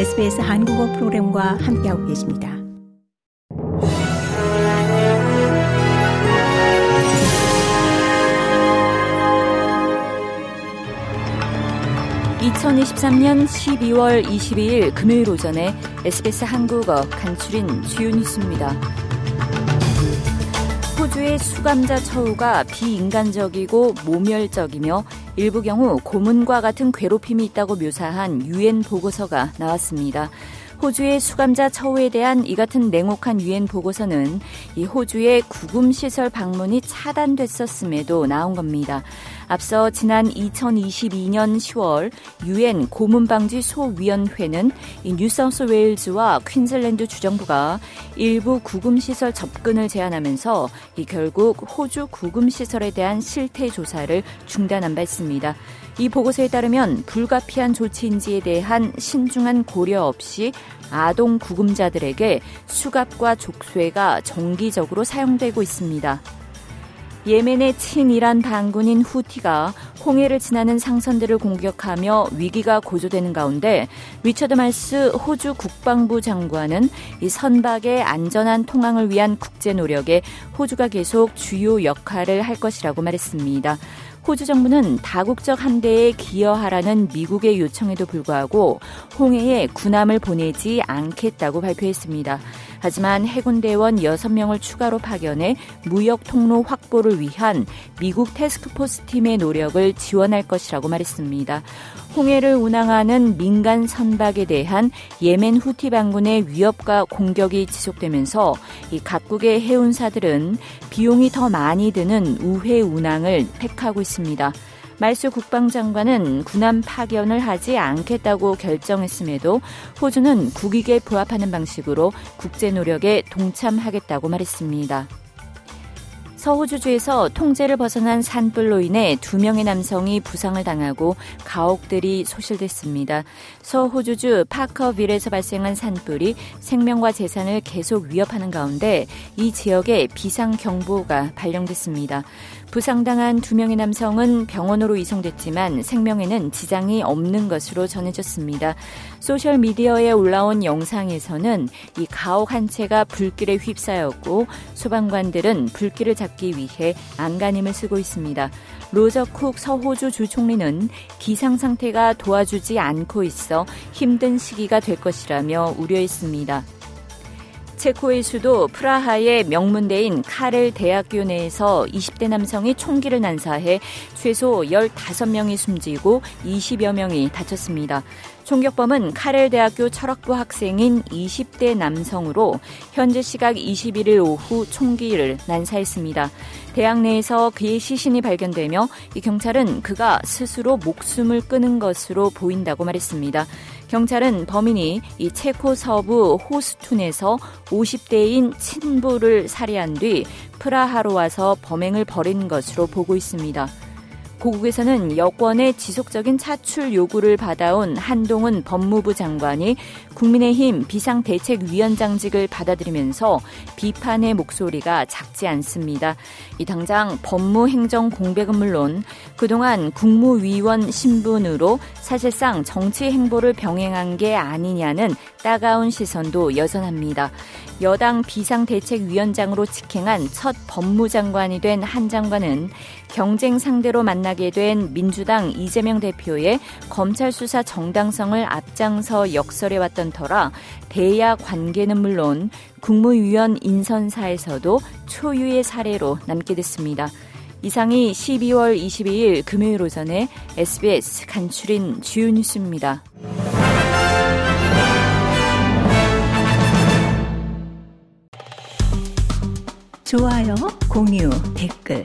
SBS 한국어 프로그램과 함께하고 계십니다. (2023년 12월 22일) 금요일 오전에 SBS 한국어 간추린 주요 뉴스입니다. 호주의 수감자 처우가 비인간적이고 모멸적이며 일부 경우 고문과 같은 괴롭힘이 있다고 묘사한 유엔 보고서가 나왔습니다. 호주의 수감자 처우에 대한 이 같은 냉혹한 유엔 보고서는 이 호주의 구금 시설 방문이 차단됐었음에도 나온 겁니다. 앞서 지난 2022년 10월 유엔 고문방지 소위원회는 이 뉴사우스 웨일즈와 퀸즐랜드 주정부가 일부 구금 시설 접근을 제한하면서 이 결국 호주 구금 시설에 대한 실태 조사를 중단한 바 있습니다. 이 보고서에 따르면 불가피한 조치인지에 대한 신중한 고려 없이 아동 구금자들에게 수갑과 족쇄가 정기적으로 사용되고 있습니다. 예멘의 친이란 반군인 후티가 홍해를 지나는 상선들을 공격하며 위기가 고조되는 가운데 리처드 말스 호주 국방부 장관은 이 선박의 안전한 통항을 위한 국제 노력에 호주가 계속 주요 역할을 할 것이라고 말했습니다. 호주 정부는 다국적 함대에 기여하라는 미국의 요청에도 불구하고 홍해에 군함을 보내지 않겠다고 발표했습니다. 하지만 해군대원 6명을 추가로 파견해 무역 통로 확보를 위한 미국 테스크포스 팀의 노력을 지원할 것이라고 말했습니다. 홍해를 운항하는 민간 선박에 대한 예멘 후티 반군의 위협과 공격이 지속되면서 이 각국의 해운사들은 비용이 더 많이 드는 우회 운항을 택하고 있습니다. 말수 국방장관은 군함 파견을 하지 않겠다고 결정했음에도 호주는 국익에 부합하는 방식으로 국제 노력에 동참하겠다고 말했습니다. 서호주주에서 통제를 벗어난 산불로 인해 두 명의 남성이 부상을 당하고 가옥들이 소실됐습니다. 서호주주 파커빌에서 발생한 산불이 생명과 재산을 계속 위협하는 가운데 이 지역에 비상경보가 발령됐습니다. 부상당한 두 명의 남성은 병원으로 이송됐지만 생명에는 지장이 없는 것으로 전해졌습니다. 소셜 미디어에 올라온 영상에서는 이 가옥 한 채가 불길에 휩싸였고 소방관들은 불길을 잡기 위해 안간힘을 쓰고 있습니다. 로저 쿡 서호주 주 총리는 기상 상태가 도와주지 않고 있어 힘든 시기가 될 것이라며 우려했습니다. 체코의 수도 프라하의 명문대인 카렐 대학교 내에서 20대 남성이 총기를 난사해 최소 15명이 숨지고 20여 명이 다쳤습니다. 총격범은 카렐 대학교 철학부 학생인 20대 남성으로 현재 시각 21일 오후 총기를 난사했습니다. 대학 내에서 그의 시신이 발견되며 경찰은 그가 스스로 목숨을 끊은 것으로 보인다고 말했습니다. 경찰은 범인이 이 체코 서부 호스툰에서 50대인 친부를 살해한 뒤 프라하로 와서 범행을 벌인 것으로 보고 있습니다. 고국에서는 여권의 지속적인 차출 요구를 받아온 한동훈 법무부 장관이 국민의힘 비상대책위원장직을 받아들이면서 비판의 목소리가 작지 않습니다. 이 당장 법무행정 공백은 물론 그동안 국무위원 신분으로 사실상 정치 행보를 병행한 게 아니냐는 따가운 시선도 여전합니다. 여당 비상대책위원장으로 직행한 첫 법무장관이 된 한 장관은 경쟁 상대로 만나게 된 민주당 이재명 대표의 검찰 수사 정당성을 앞장서 역설해왔던 터라 대야 관계는 물론 국무위원 인선사에서도 초유의 사례로 남게 됐습니다. 이상이 12월 22일 금요일 오전에 SBS 간추린 주요 뉴스입니다. 좋아요, 공유, 댓글,